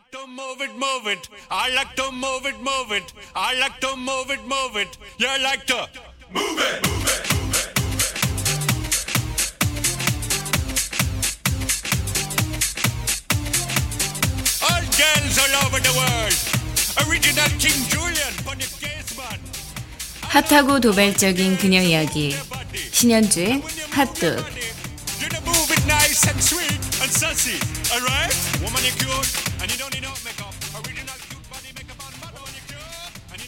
like to move it, move it. I like to move it, move it. I like to move it, move it. You like to move it, move it. All girls all over the world. Original King Julian, Bonnie Gaisman. 핫하고 도발적인 그녀 이야기 신현주의 핫도그 You know, move it nice and sweet and sassy. Alright? Woman, you cute.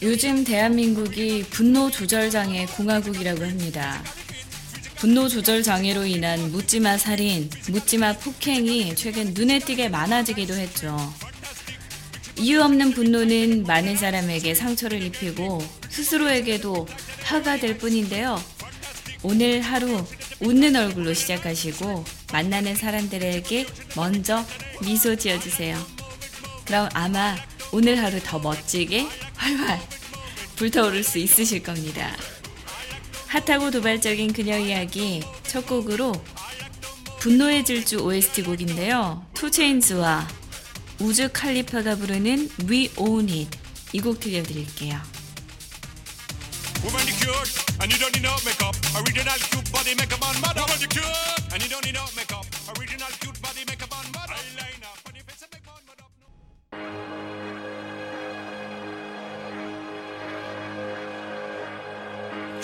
요즘 대한민국이 분노 조절 장애 공화국이라고 합니다. 분노 조절 장애로 인한 묻지마 살인, 묻지마 폭행이 최근 눈에 띄게 많아지기도 했죠. 이유 없는 분노는 많은 사람에게 상처를 입히고 스스로에게도 화가 될 뿐인데요. 오늘 하루 웃는 얼굴로 시작하시고 만나는 사람들에게 먼저 미소 지어주세요. 그럼 아마 오늘 하루 더 멋지게 활활 불타오를 수 있으실 겁니다. 핫하고 도발적인 그녀 이야기 첫 곡으로 분노의 질주 OST 곡인데요. 투체인즈와 우즈 칼리파가 부르는 We Own It 이 곡 들려드릴게요.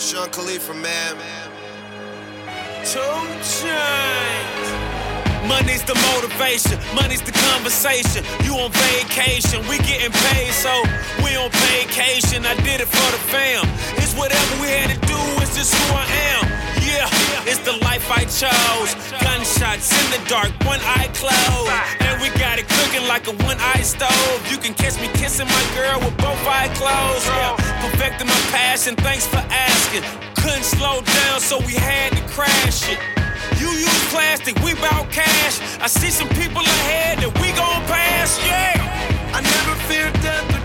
Sean Khalifa, man. Two chains. Money's the motivation, money's the conversation. You on vacation, we getting paid, so we on vacation. I did it for the fam. It's whatever we had to do, it's just who I am. Yeah, it's the life I chose. Gunshots in the dark, one eye closed. And we got it cooking like a one eye stove. You can catch me kissing my girl with both eyes closed. Yeah, perfecting my passion, thanks for asking. Couldn't slow down, so we had to crash it. You use plastic, we bout cash. I see some people ahead that we gon' pass, yeah. I never fear death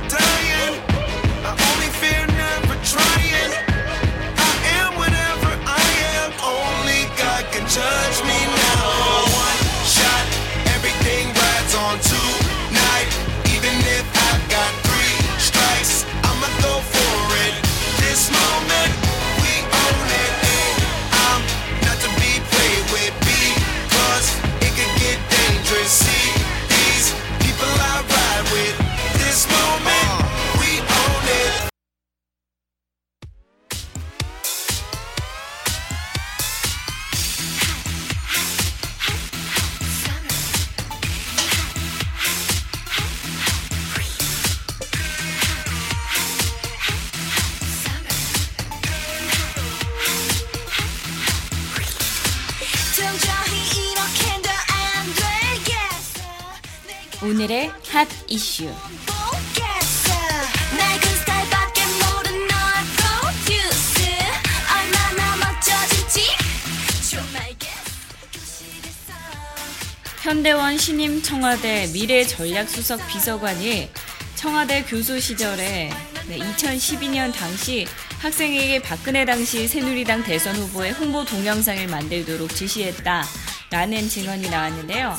청와대 미래전략수석 비서관이 청와대 교수 시절에 2012년 당시 학생에게 박근혜 당시 새누리당 대선 후보의 홍보 동영상을 만들도록 지시했다라는 증언이 나왔는데요.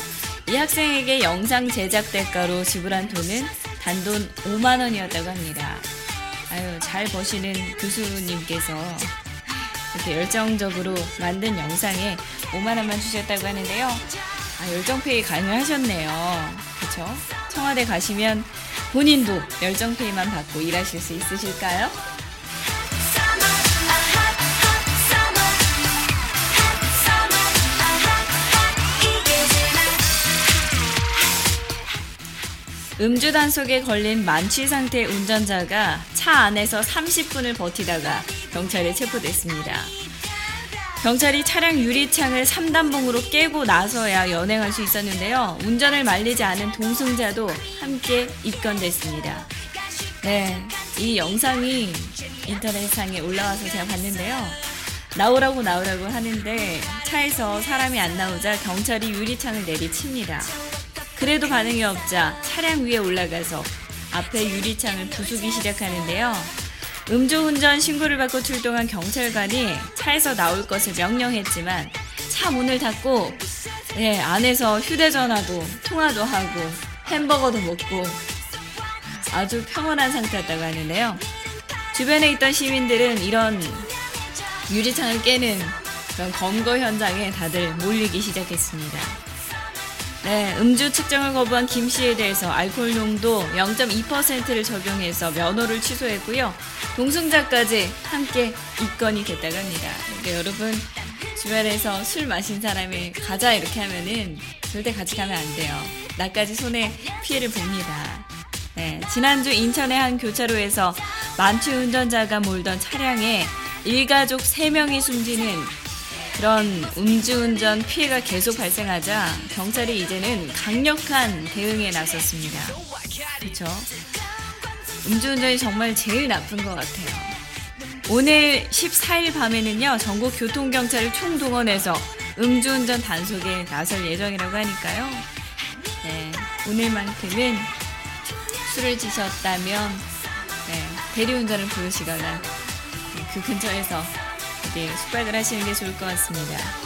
이 학생에게 영상 제작 대가로 지불한 돈은 단돈 5만 원이었다고 합니다. 아유, 잘 버시는 교수님께서 이렇게 열정적으로 만든 영상에 5만 원만 주셨다고 하는데요. 아, 열정페이 가능하셨네요. 그렇죠? 청와대 가시면 본인도 열정페이만 받고 일하실 수 있으실까요? 음주 단속에 걸린 만취 상태 운전자가 차 안에서 30분을 버티다가 경찰에 체포됐습니다. 경찰이 차량 유리창을 3단봉으로 깨고 나서야 연행할 수 있었는데요. 운전을 말리지 않은 동승자도 함께 입건됐습니다. 네, 이 영상이 인터넷상에 올라와서 제가 봤는데요. 나오라고 나오라고 하는데 차에서 사람이 안 나오자 경찰이 유리창을 내리칩니다. 그래도 반응이 없자 차량 위에 올라가서 앞에 유리창을 부수기 시작하는데요. 음주운전 신고를 받고 출동한 경찰관이 차에서 나올 것을 명령했지만 차 문을 닫고 예, 안에서 휴대전화도 통화도 하고 햄버거도 먹고 아주 평온한 상태였다고 하는데요. 주변에 있던 시민들은 이런 유리창을 깨는 그런 검거 현장에 다들 몰리기 시작했습니다. 네, 음주 측정을 거부한 김 씨에 대해서 알코올 농도 0.2%를 적용해서 면허를 취소했고요. 동승자까지 함께 입건이 됐다고 합니다. 그러니까 여러분 주변에서 술 마신 사람이 가자 이렇게 하면은 절대 같이 가면 안 돼요. 나까지 손에 피해를 봅니다. 네, 지난주 인천의 한 교차로에서 만취 운전자가 몰던 차량에 일가족 3명이 숨지는 그런 음주운전 피해가 계속 발생하자 경찰이 이제는 강력한 대응에 나섰습니다. 그렇죠? 음주운전이 정말 제일 나쁜 것 같아요. 오늘 14일 밤에는요 전국 교통경찰을 총동원해서 음주운전 단속에 나설 예정이라고 하니까요. 네, 오늘만큼은 술을 드셨다면 네, 대리운전을 부르시거나 그 근처에서 숙박을 하시는 게 좋을 것 같습니다.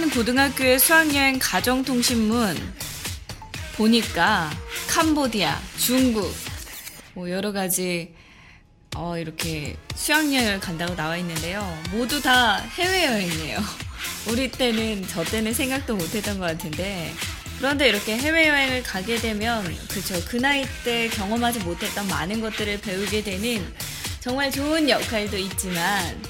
한 고등학교의 수학여행 가정통신문 보니까 캄보디아, 중국, 뭐 여러 가지 어, 이렇게 수학여행을 간다고 나와 있는데요. 모두 다 해외여행이에요. 우리 때는, 저 때는 생각도 못 했던 것 같은데. 그런데 이렇게 해외여행을 가게 되면, 그쵸. 그 나이 때 경험하지 못했던 많은 것들을 배우게 되는 정말 좋은 역할도 있지만,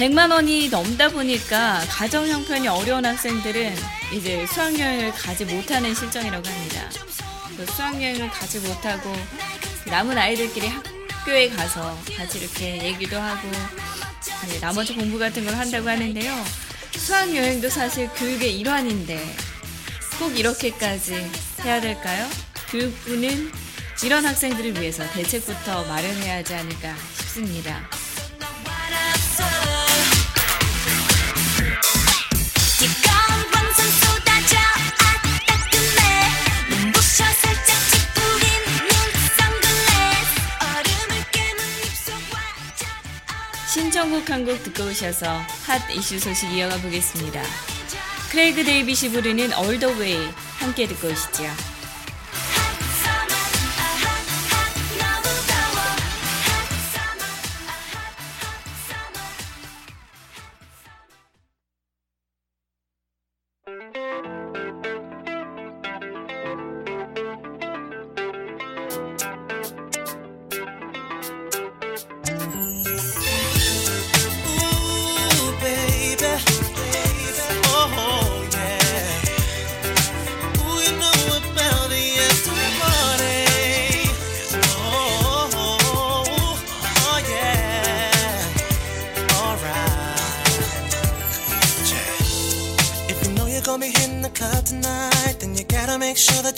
100만 원이 넘다 보니까 가정 형편이 어려운 학생들은 이제 수학여행을 가지 못하는 실정이라고 합니다. 그 수학여행을 가지 못하고 남은 아이들끼리 학교에 가서 같이 이렇게 얘기도 하고 나머지 공부 같은 걸 한다고 하는데요. 수학여행도 사실 교육의 일환인데 꼭 이렇게까지 해야 될까요? 교육부는 이런 학생들을 위해서 대책부터 마련해야 하지 않을까 싶습니다. 신청곡 한 곡 듣고 오셔서 핫 이슈 소식 이어가 보겠습니다. 크레이그 데이빗이 부르는 All the Way 함께 듣고 오시죠.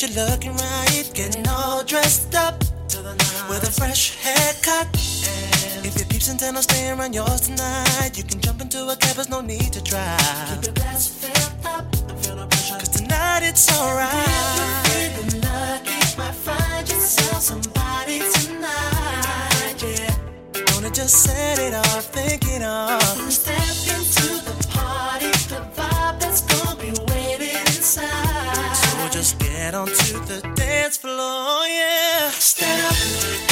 You're looking right, getting all dressed up with a fresh haircut. If your peeps intend on staying around yours tonight, you can jump into a cab, there's no need to drive. Keep your glass filled up, feel no pressure. Cause tonight it's alright. If you're feeling lucky, might find yourself somebody tonight, yeah. Wanna just set it off, thinking of. Step just get onto the dance floor, yeah. Stand up,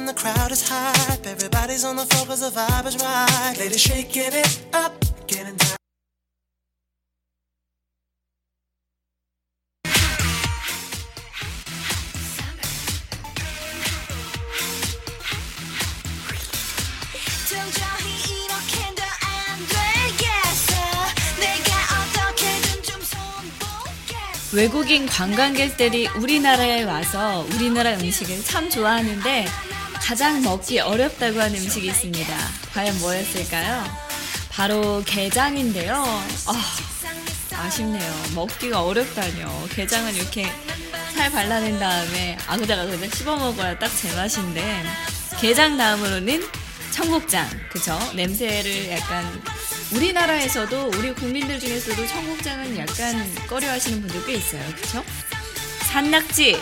and the crowd is hype. Everybody's on the floor cause the vibe is right. Ladies shaking it up, getting down. 외국인 관광객들이 우리나라에 와서 우리나라 음식을 참 좋아하는데 가장 먹기 어렵다고 하는 음식이 있습니다. 과연 뭐였을까요? 바로 게장인데요. 아, 아쉽네요. 먹기가 어렵다뇨. 게장은 이렇게 살 발라낸 다음에 아그다가 그냥 씹어 먹어야 딱 제맛인데 게장 다음으로는 청국장, 그죠? 냄새를 약간 우리나라에서도 우리 국민들 중에서도 청국장은 약간 꺼려하시는 분들 꽤 있어요, 그죠? 산낙지,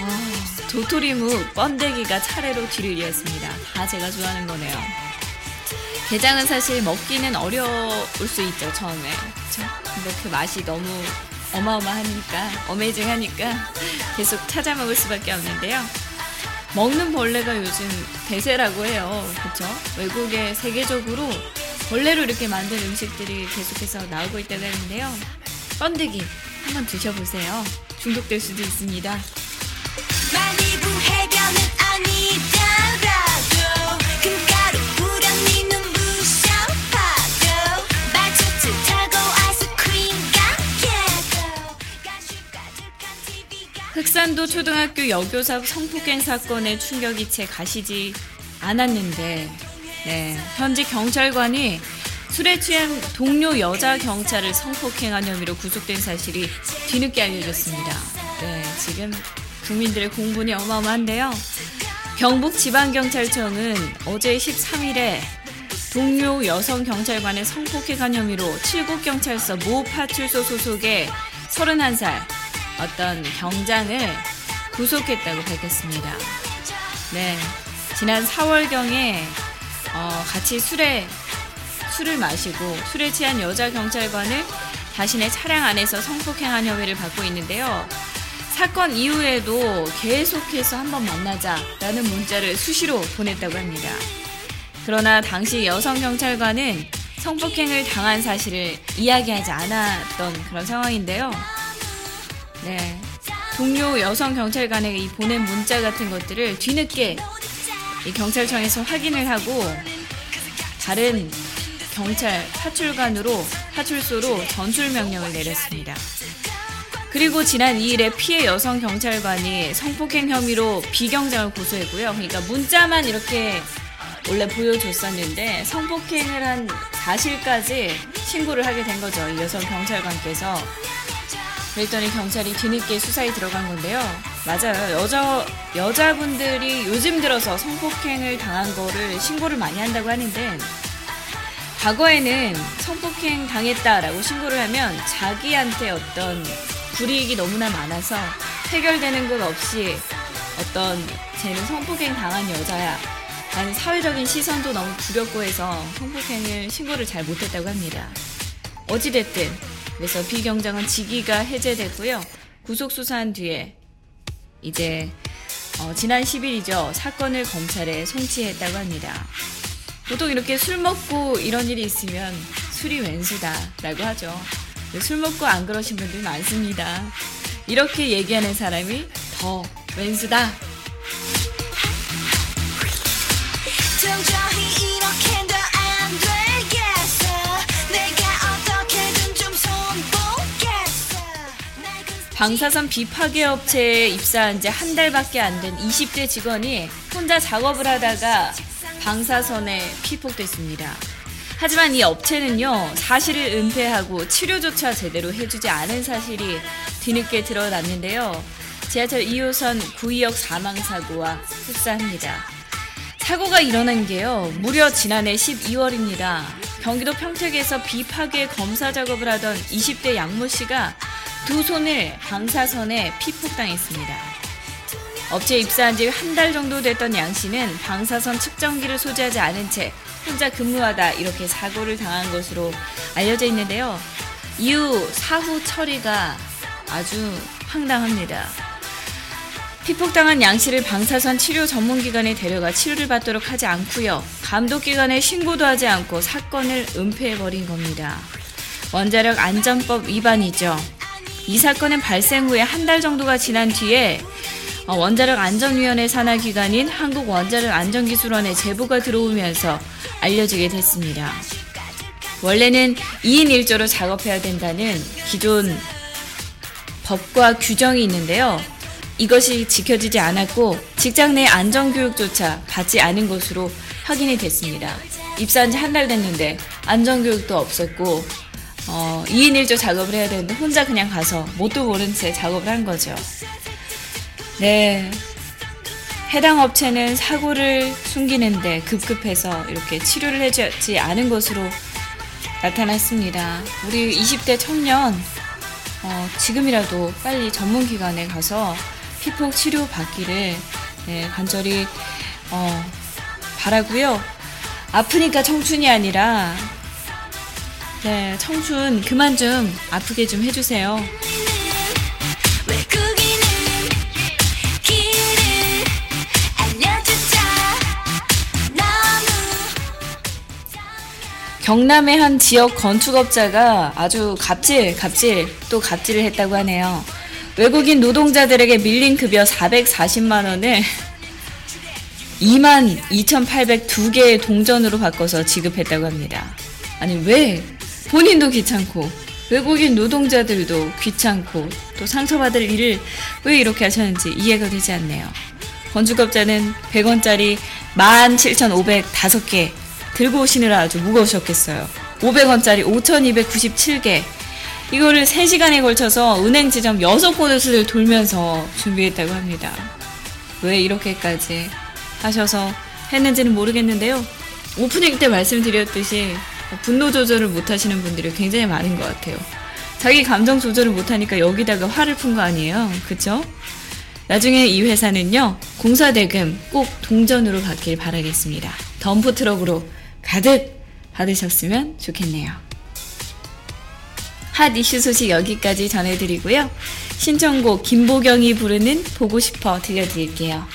아, 도토리묵, 번데기가 차례로 뒤를 이었습니다. 다 제가 좋아하는 거네요. 게장은 사실 먹기는 어려울 수 있죠 처음에 그쵸? 근데 그 맛이 너무 어마어마하니까 어메이징하니까 계속 찾아 먹을 수밖에 없는데요 먹는 벌레가 요즘 대세라고 해요 그쵸? 외국에 세계적으로 벌레로 이렇게 만든 음식들이 계속해서 나오고 있다고 하는데요 번데기 한번 드셔보세요 중독될 수도 있습니다 흑산도 초등학교 여교사 성폭행 사건의 충격이 채 가시지 않았는데, 네, 현지 경찰관이 술에 취한 동료 여자 경찰을 성폭행한 혐의로 구속된 사실이 뒤늦게 알려졌습니다. 네, 지금 국민들의 공분이 어마어마한데요. 경북 지방경찰청은 어제 13일에 동료 여성 경찰관의 성폭행한 혐의로 칠곡경찰서 모 파출소 소속의 31살 어떤 경장을 구속했다고 밝혔습니다. 네, 지난 4월경에 어, 같이 술에 술을 마시고 술에 취한 여자 경찰관을 자신의 차량 안에서 성폭행한 혐의를 받고 있는데요. 사건 이후에도 계속해서 한번 만나자라는 문자를 수시로 보냈다고 합니다. 그러나 당시 여성 경찰관은 성폭행을 당한 사실을 이야기하지 않았던 그런 상황인데요. 네. 동료 여성 경찰관에게 이 보낸 문자 같은 것들을 뒤늦게 이 경찰청에서 확인을 하고 다른 경찰 파출관으로 파출소로 전출 명령을 내렸습니다. 그리고 지난 2일에 피해 여성 경찰관이 성폭행 혐의로 비경장을 고소했고요. 그러니까 문자만 이렇게 원래 보여줬었는데 성폭행을 한 사실까지 신고를 하게 된 거죠. 이 여성 경찰관께서. 그랬더니 경찰이 뒤늦게 수사에 들어간 건데요. 맞아요. 여자, 여자분들이 요즘 들어서 성폭행을 당한 거를 신고를 많이 한다고 하는데, 과거에는 성폭행 당했다라고 신고를 하면 자기한테 어떤 불이익이 너무나 많아서 해결되는 것 없이 어떤 쟤는 성폭행 당한 여자야. 라는 사회적인 시선도 너무 두렵고 해서 성폭행을 신고를 잘 못했다고 합니다. 어찌됐든 그래서 비경장은 직위가 해제됐고요. 구속 수사한 뒤에 이제 어, 지난 10일이죠. 사건을 검찰에 송치했다고 합니다. 보통 이렇게 술 먹고 이런 일이 있으면 술이 왼수다라고 하죠. 술 먹고 안 그러신 분들 많습니다. 이렇게 얘기하는 사람이 더 왼수다. 방사선 비파괴 업체에 입사한 지 한 달밖에 안 된 20대 직원이 혼자 작업을 하다가 방사선에 피폭됐습니다. 하지만 이 업체는요, 사실을 은폐하고 치료조차 제대로 해주지 않은 사실이 뒤늦게 드러났는데요. 지하철 2호선 구의역 사망사고와 흡사합니다. 사고가 일어난 게요, 무려 지난해 12월입니다. 경기도 평택에서 비파괴 검사 작업을 하던 20대 양모 씨가 두 손을 방사선에 피폭당했습니다. 업체에 입사한 지 한 달 정도 됐던 양 씨는 방사선 측정기를 소지하지 않은 채 혼자 근무하다 이렇게 사고를 당한 것으로 알려져 있는데요. 이후 사후 처리가 아주 황당합니다. 피폭당한 양 씨를 방사선 치료 전문기관에 데려가 치료를 받도록 하지 않고요. 감독기관에 신고도 하지 않고 사건을 은폐해버린 겁니다. 원자력 안전법 위반이죠. 이 사건은 발생 후에 한 달 정도가 지난 뒤에 어, 원자력 안전위원회 산하 기관인 한국 원자력 안전기술원에 제보가 들어오면서 알려지게 됐습니다. 원래는 2인 1조로 작업해야 된다는 기존 법과 규정이 있는데요. 이것이 지켜지지 않았고 직장 내 안전교육조차 받지 않은 것으로 확인이 됐습니다. 입사한 지 한 달 됐는데 안전교육도 없었고 어, 2인 1조 작업을 해야 되는데 혼자 그냥 가서 뭣도 모른 채 작업을 한 거죠. 네. 해당 업체는 사고를 숨기는데 급급해서 이렇게 치료를 해주지 않은 것으로 나타났습니다. 우리 20대 청년, 어, 지금이라도 빨리 전문기관에 가서 피폭 치료 받기를 네, 간절히 어, 바라고요. 아프니까 청춘이 아니라 네, 청춘 그만 좀 아프게 좀 해주세요. 경남의 한 지역 건축업자가 아주 갑질, 갑질, 또 갑질을 했다고 하네요. 외국인 노동자들에게 밀린 급여 440만 원을 2만 2,802개의 동전으로 바꿔서 지급했다고 합니다. 아니 왜 본인도 귀찮고 외국인 노동자들도 귀찮고 또 상처받을 일을 왜 이렇게 하셨는지 이해가 되지 않네요. 건축업자는 100원짜리 17,505개 들고 오시느라 아주 무거우셨겠어요. 500원짜리 5,297개. 이거를 3시간에 걸쳐서 은행 지점 6곳을 돌면서 준비했다고 합니다. 왜 이렇게까지 하셔서 했는지는 모르겠는데요. 오프닝 때 말씀드렸듯이 분노 조절을 못 하시는 분들이 굉장히 많은 것 같아요. 자기 감정 조절을 못 하니까 여기다가 화를 푼 거 아니에요. 그쵸? 나중에 이 회사는요, 공사 대금 꼭 동전으로 받길 바라겠습니다. 덤프 트럭으로 가득 받으셨으면 좋겠네요. 핫 이슈 소식 여기까지 전해드리고요. 신청곡 김보경이 부르는 보고 싶어 들려드릴게요.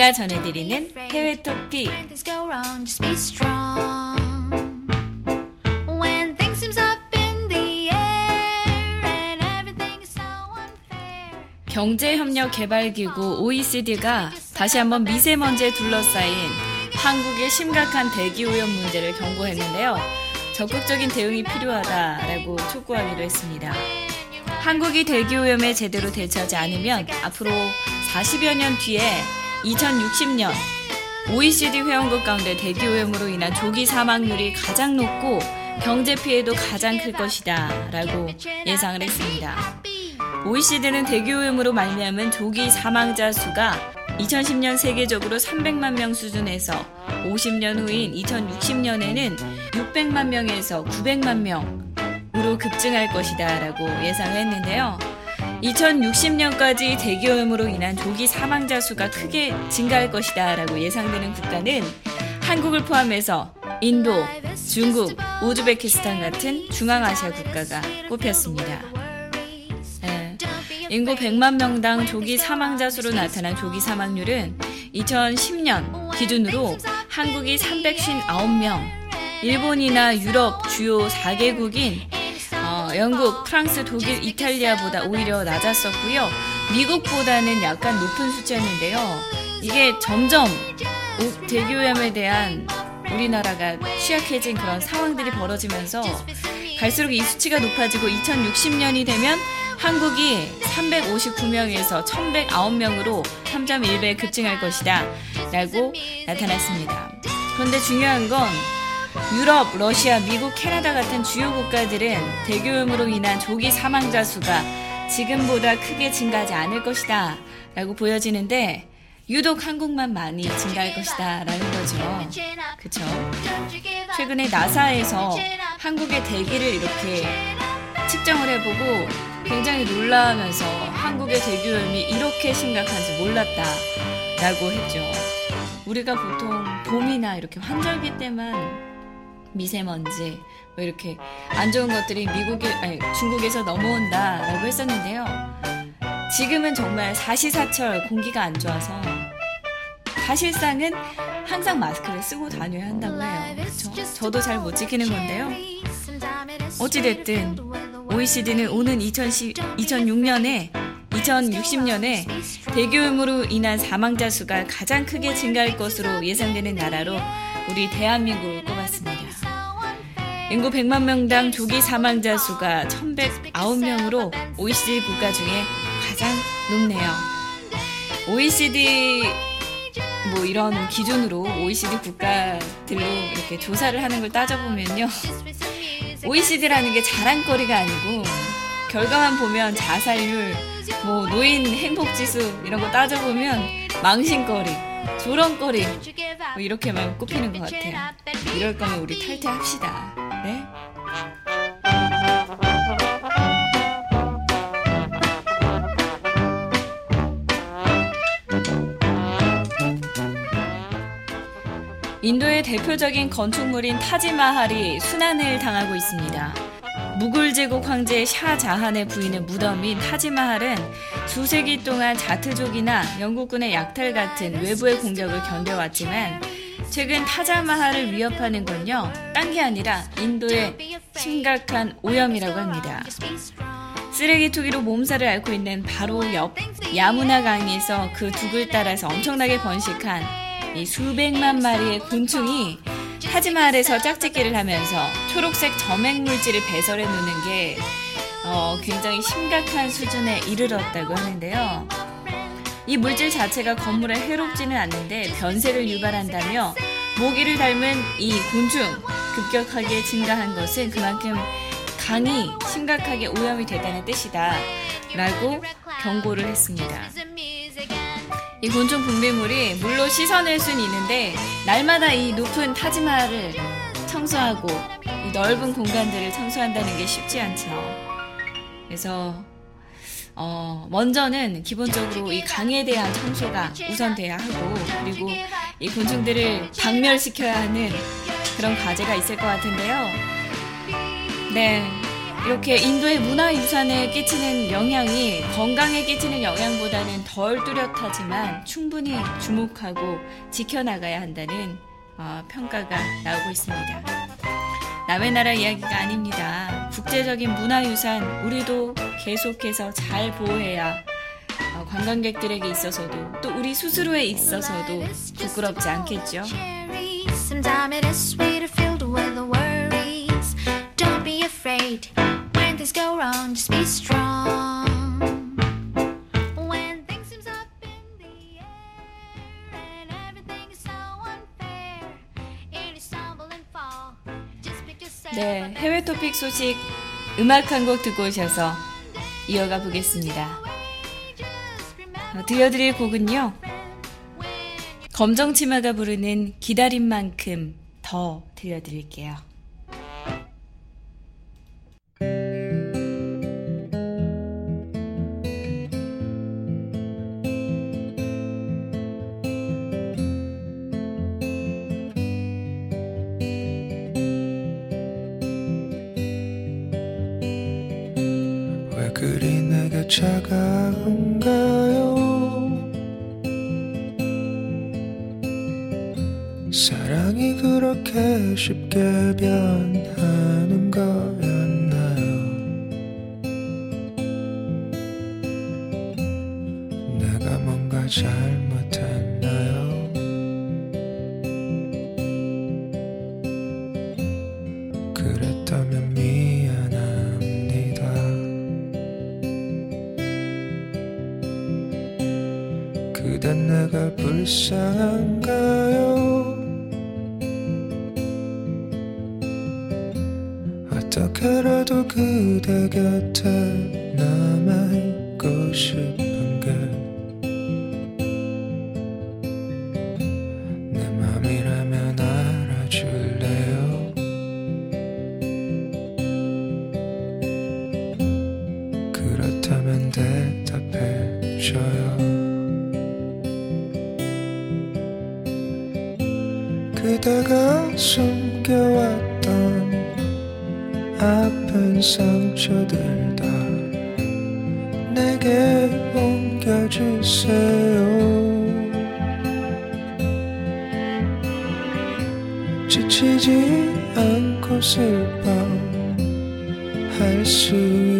신하나가 전해드리는 해외 토픽. 경제협력개발기구 OECD가 다시 한번 미세먼지에 둘러싸인 한국의 심각한 대기오염 문제를 경고했는데요. 적극적인 대응이 필요하다라고 촉구하기도 했습니다. 한국이 대기오염에 제대로 대처하지 않으면 앞으로 40여 년 뒤에 2060년 OECD 회원국 가운데 대기오염으로 인한 조기 사망률이 가장 높고 경제 피해도 가장 클 것이다 라고 예상을 했습니다. OECD는 대기오염으로 말미암은 조기 사망자 수가 2010년 세계적으로 300만 명 수준에서 50년 후인 2060년에는 600만 명에서 900만 명으로 급증할 것이다 라고 예상을 했는데요. 2060년까지 대기오염으로 인한 조기 사망자 수가 크게 증가할 것이다 라고 예상되는 국가는 한국을 포함해서 인도, 중국, 우즈베키스탄 같은 중앙아시아 국가가 꼽혔습니다. 네. 인구 100만 명당 조기 사망자 수로 나타난 조기 사망률은 2010년 기준으로 한국이 359명, 일본이나 유럽 주요 4개국인 어, 영국, 프랑스, 독일, 이탈리아보다 오히려 낮았었고요. 미국보다는 약간 높은 수치였는데요. 이게 점점 오- 대기오염에 대한 우리나라가 취약해진 그런 상황들이 벌어지면서 갈수록 이 수치가 높아지고 2060년이 되면 한국이 359명에서 1109명으로 3.1배 급증할 것이다 라고 나타났습니다. 그런데 중요한 건 유럽, 러시아, 미국, 캐나다 같은 주요 국가들은 대기오염으로 인한 조기 사망자 수가 지금보다 크게 증가하지 않을 것이다 라고 보여지는데 유독 한국만 많이 증가할 것이다 라는 거죠. 그쵸? 최근에 나사에서 한국의 대기를 이렇게 측정을 해보고 굉장히 놀라면서 한국의 대기오염이 이렇게 심각한지 몰랐다 라고 했죠. 우리가 보통 봄이나 이렇게 환절기 때만 미세먼지 뭐 이렇게 안 좋은 것들이 미국에 아니 중국에서 넘어온다라고 했었는데요. 지금은 정말 사시사철 공기가 안 좋아서 사실상은 항상 마스크를 쓰고 다녀야 한다고 해요. 그렇죠? 저도 잘 못 지키는 건데요. 어찌됐든 OECD는 오는 2010, 2006년에 2060년에 대기오염으로 인한 사망자 수가 가장 크게 증가할 것으로 예상되는 나라로 우리 대한민국을. 인구 100만 명당 조기 사망자 수가 1,109명으로 OECD 국가 중에 가장 높네요. OECD 뭐 이런 기준으로 OECD 국가들로 이렇게 조사를 하는 걸 따져보면요. OECD라는 게 자랑거리가 아니고 결과만 보면 자살률, 뭐 노인 행복 지수 이런 거 따져보면 망신거리, 조롱거리 뭐 이렇게만 꼽히는 것 같아요. 이럴 거면 우리 탈퇴합시다. 인도의 대표적인 건축물인 타지마할이 순환을 당하고 있습니다. 무굴 제국 황제 샤자한의 부인의 무덤인 타지마할은 수세기 동안 자트족이나 영국군의 약탈 같은 외부의 공격을 견뎌왔지만 최근 타자마할을 위협하는 건요, 딴 게 아니라 인도의 심각한 오염이라고 합니다. 쓰레기 투기로 몸살을 앓고 있는 바로 옆 야무나 강에서 그 둑을 따라서 엄청나게 번식한 이 수백만 마리의 곤충이 타지마할에서 짝짓기를 하면서 초록색 점액 물질을 배설해 놓는 게 어, 굉장히 심각한 수준에 이르렀다고 하는데요. 이 물질 자체가 건물에 해롭지는 않는데 변색을 유발한다며 모기를 닮은 이 곤충 급격하게 증가한 것은 그만큼 강이 심각하게 오염이 됐다는 뜻이다 라고 경고를 했습니다. 이 곤충 분비물이 물로 씻어낼 수는 있는데 날마다 이 높은 타지마를 청소하고 이 넓은 공간들을 청소한다는 게 쉽지 않죠. 그래서 어, 먼저는 기본적으로 이 강에 대한 청소가 우선돼야 하고 그리고 이 곤충들을 박멸시켜야 하는 그런 과제가 있을 것 같은데요. 네. 이렇게 인도의 문화유산에 끼치는 영향이 건강에 끼치는 영향보다는 덜 뚜렷하지만 충분히 주목하고 지켜나가야 한다는 어, 평가가 나오고 있습니다. 남의 나라 이야기가 아닙니다. 국제적인 문화유산 우리도 계속해서 잘 보호해야 어, 관광객들에게 있어서도 또 우리 스스로에 있어서도 부끄럽지 않겠죠. Things go wrong, just be strong. When things seems up in the air and everything is so unfair, and you stumble and fall, just pick yourself 네, 해외 토픽 소식 음악 한 곡 듣고 오셔서 이어가 보겠습니다. 어, 들려드릴 곡은요. 검정치마가 부르는 기다린 만큼 더 들려드릴게요. 사랑이 그렇게 쉽게 변하는 거였나요? 내가 뭔가 잘 주세요 지치지 않고 슬퍼할 수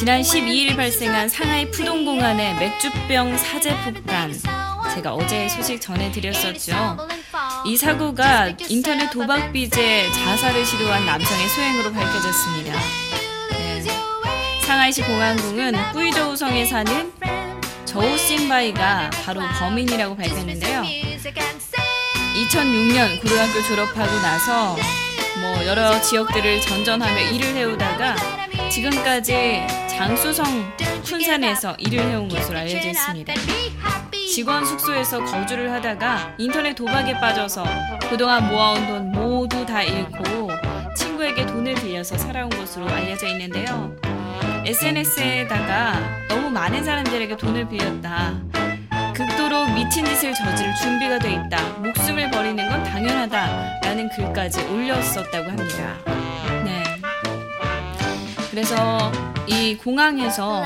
지난 12일 발생한 상하이 푸동공안의 맥주병 사제 폭탄. 제가 어제 소식 전해드렸었죠. 이 사고가 인터넷 도박 빚에 자살을 시도한 남성의 소행으로 밝혀졌습니다. 네. 상하이시 공안궁은 꾸이저우성에 사는 저우 신바이가 바로 범인이라고 밝혔는데요. 2006년 고등학교 졸업하고 나서 뭐 여러 지역들을 전전하며 일을 해오다가 지금까지 장수성 쿤산에서 일을 해온 것으로 알려져 있습니다. 직원 숙소에서 거주를 하다가 인터넷 도박에 빠져서 그동안 모아온 돈 모두 다 잃고 친구에게 돈을 빌려서 살아온 것으로 알려져 있는데요. SNS에다가 너무 많은 사람들에게 돈을 빌렸다. 극도로 미친 짓을 저지를 준비가 돼 있다. 목숨을 버리는 건 당연하다라는 글까지 올렸었다고 합니다. 네. 그래서 이 공항에서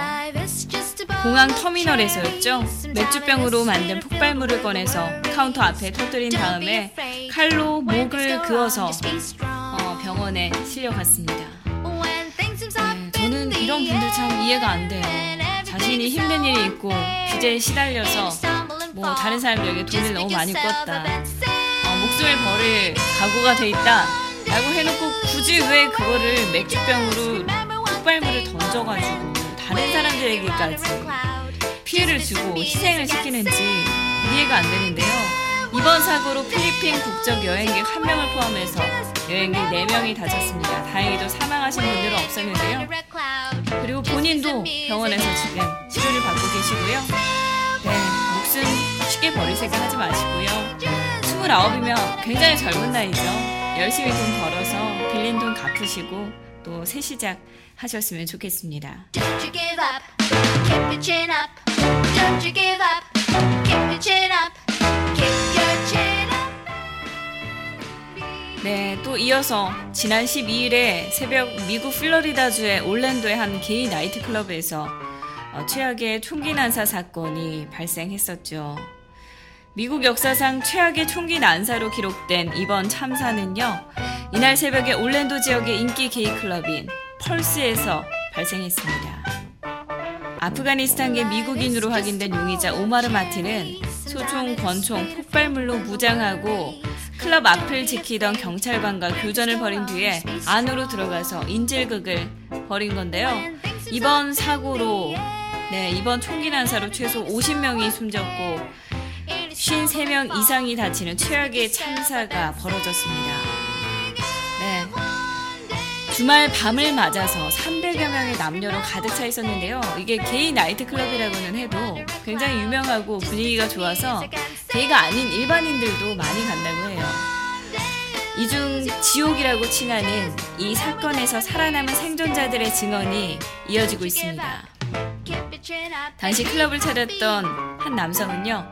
공항 터미널에서였죠. 맥주병으로 만든 폭발물을 꺼내서 카운터 앞에 터뜨린 다음에 칼로 목을 그어서 어, 병원에 실려갔습니다. 네, 저는 이런 분들 참 이해가 안 돼요. 자신이 힘든 일이 있고 빚에 시달려서 뭐 다른 사람들에게 돈을 너무 많이 꿨다. 어, 목숨을 버릴 각오가 돼 있다. 라고 해놓고 굳이 왜 그거를 맥주병으로 폭발물을 던져가지고 다른 사람들에게까지 피해를 주고 희생을 시키는지 이해가 안 되는데요. 이번 사고로 필리핀 국적 여행객 한 명을 포함해서 여행객 4명이 다쳤습니다. 다행히도 사망하신 분들은 없었는데요. 그리고 본인도 병원에서 지금 치료를 받고 계시고요. 네, 목숨 쉽게 버릴 생각 하지 마시고요. 29이면 굉장히 젊은 나이죠. 열심히 돈 벌어서 빌린 돈 갚으시고 또 새 시작 하셨으면 좋겠습니다. Don't you give up, keep your chin up. Don't you give up, keep your chin up. 네, 또 이어서 지난 12일에 새벽 미국 플로리다주의 올랜도의 한 게이 나이트클럽에서 어, 최악의 총기 난사 사건이 발생했었죠. 미국 역사상 최악의 총기 난사로 기록된 이번 참사는요, 이날 새벽에 올랜도 지역의 인기 게이 클럽인 펄스에서 발생했습니다. 아프가니스탄계 미국인으로 확인된 용의자 오마르 마틴은 소총, 권총, 폭발물로 무장하고 클럽 앞을 지키던 경찰관과 교전을 벌인 뒤에 안으로 들어가서 인질극을 벌인 건데요. 이번 사고로 네, 이번 총기 난사로 최소 50명이 숨졌고 53명 이상이 다치는 최악의 참사가 벌어졌습니다. 네. 주말 밤을 맞아서 300여 명의 남녀로 가득 차 있었는데요. 이게 게이 나이트클럽이라고는 해도 굉장히 유명하고 분위기가 좋아서 게이가 아닌 일반인들도 많이 간다고 해요. 이중 지옥이라고 칭하는 이 사건에서 살아남은 생존자들의 증언이 이어지고 있습니다. 당시 클럽을 찾았던 한 남성은요.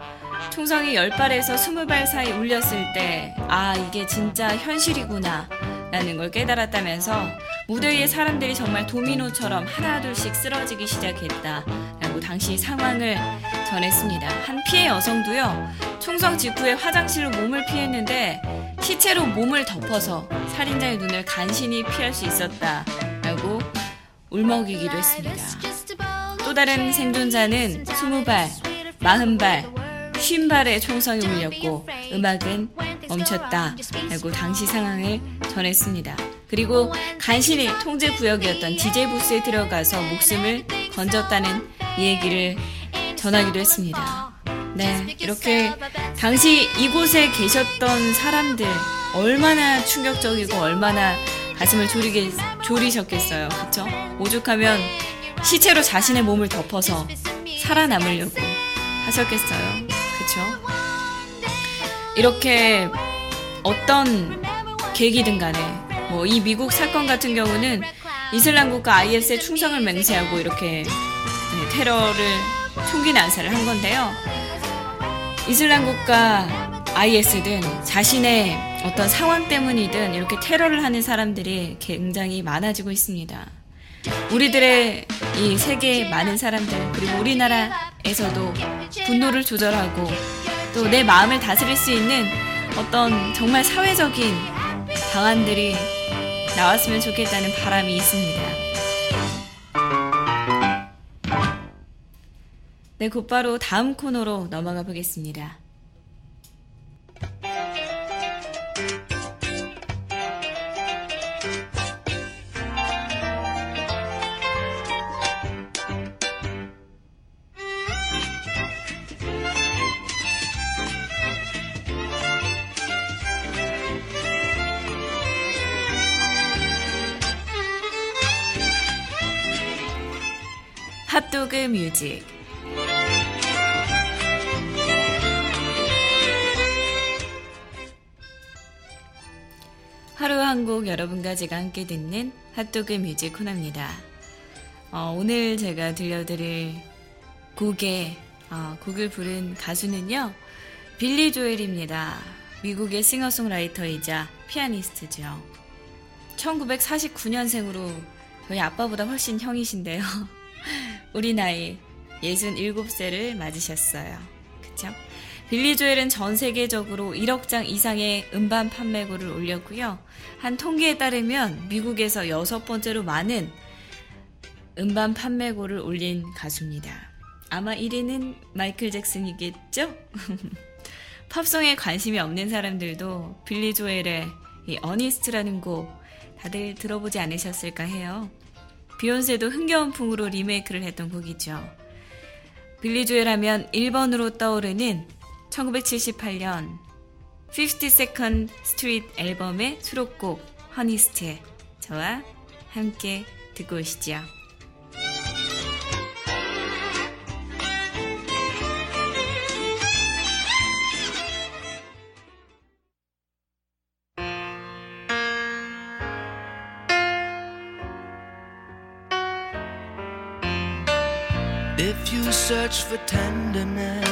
총성이 10발에서 20발 사이 울렸을 때, 아, 이게 진짜 현실이구나. 라는 걸 깨달았다면서 무대 위에 사람들이 정말 도미노처럼 하나둘씩 쓰러지기 시작했다. 라고 당시 상황을 전했습니다. 한 피해 여성도요, 총성 직후에 화장실로 몸을 피했는데 시체로 몸을 덮어서 살인자의 눈을 간신히 피할 수 있었다. 라고 울먹이기도 했습니다. 또 다른 생존자는 20발, 40발, 50발의 총성이 울렸고 음악은 멈췄다 라고 당시 상황을 전했습니다. 그리고 간신히 통제 구역이었던 DJ 부스에 들어가서 목숨을 건졌다는 얘기를 전하기도 했습니다. 네, 이렇게 당시 이곳에 계셨던 사람들 얼마나 충격적이고 얼마나 가슴을 졸이게, 졸이셨겠어요. 그쵸? 오죽하면 시체로 자신의 몸을 덮어서 살아남으려고 하셨겠어요. 그쵸? 이렇게 어떤 계기든 간에 뭐 이 미국 사건 같은 경우는 이슬람 국가 IS에 충성을 맹세하고 이렇게 네, 테러를 총기 난사를 한 건데요. 이슬람 국가 IS든 자신의 어떤 상황 때문이든 이렇게 테러를 하는 사람들이 굉장히 많아지고 있습니다. 우리들의 이 세계 많은 사람들 그리고 우리나라에서도 분노를 조절하고 또 내 마음을 다스릴 수 있는 어떤 정말 사회적인 방안들이 나왔으면 좋겠다는 바람이 있습니다. 네, 곧바로 다음 코너로 넘어가 보겠습니다. 뮤직 곡 여러분과 제가 함께 듣는 핫도그 뮤직 코너입니다. 어, 오늘 제가 들려드릴 곡의 어, 곡을 부른 가수는요 빌리 조엘입니다. 미국의 싱어송라이터이자 피아니스트죠. 1949년생으로 저희 아빠보다 훨씬 형이신데요. 우리 나이 67세를 맞으셨어요. 그쵸? 빌리 조엘은 전 세계적으로 1억 장 이상의 음반 판매고를 올렸고요. 한 통계에 따르면 미국에서 여섯 번째로 많은 음반 판매고를 올린 가수입니다. 아마 1위는 마이클 잭슨이겠죠? 팝송에 관심이 없는 사람들도 빌리 조엘의 이 Honesty라는 곡 다들 들어보지 않으셨을까 해요. 비욘세도 흥겨운 풍으로 리메이크를 했던 곡이죠. 빌리 조엘 하면 1번으로 떠오르는 1978년 52nd Street 앨범의 수록곡 Honesty 저와 함께 듣고 오시죠. If you search for tenderness,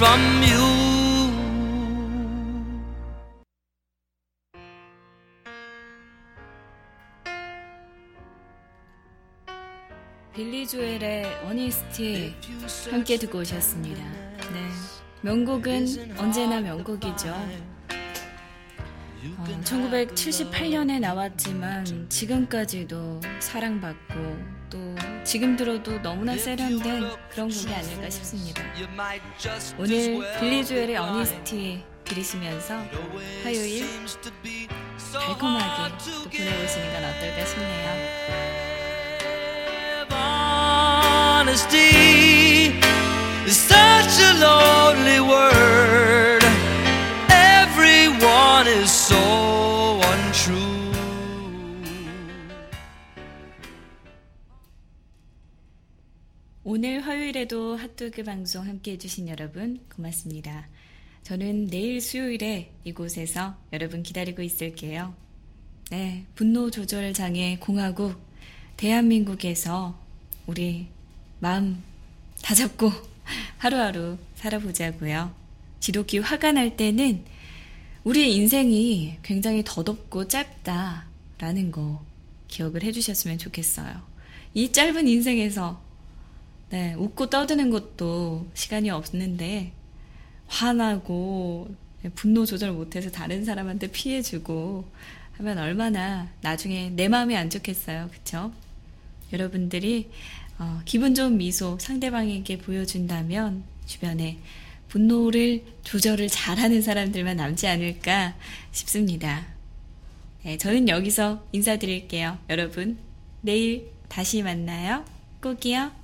From you. 빌리 조엘의 어니스티 함께 듣고 오셨습니다. 네. 명곡은 언제나 명곡이죠. 어, 1978년에 나왔지만 지금까지도 사랑받고 또 지금 들어도 너무나 세련된 그런 곡이 아닐까 싶습니다. 오늘 빌리 조엘의 어니스티 들으시면서 화요일 달콤하게 또 보내보시는 건 어떨까 싶네요. 오늘 화요일에도 핫도그 방송 함께 해주신 여러분 고맙습니다. 저는 내일 수요일에 이곳에서 여러분 기다리고 있을게요. 네, 분노 조절 장애 공화국 대한민국에서 우리 마음 다 잡고 하루하루 살아보자고요. 지독히 화가 날 때는 우리 인생이 굉장히 더덥고 짧다라는 거 기억을 해주셨으면 좋겠어요. 이 짧은 인생에서 네, 웃고 떠드는 것도 시간이 없는데 화나고 분노 조절 못해서 다른 사람한테 피해주고 하면 얼마나 나중에 내 마음이 안 좋겠어요. 그쵸? 여러분들이 어, 기분 좋은 미소 상대방에게 보여준다면 주변에 분노를 조절을 잘하는 사람들만 남지 않을까 싶습니다. 네, 저는 여기서 인사드릴게요. 여러분, 내일 다시 만나요. 꼭이요.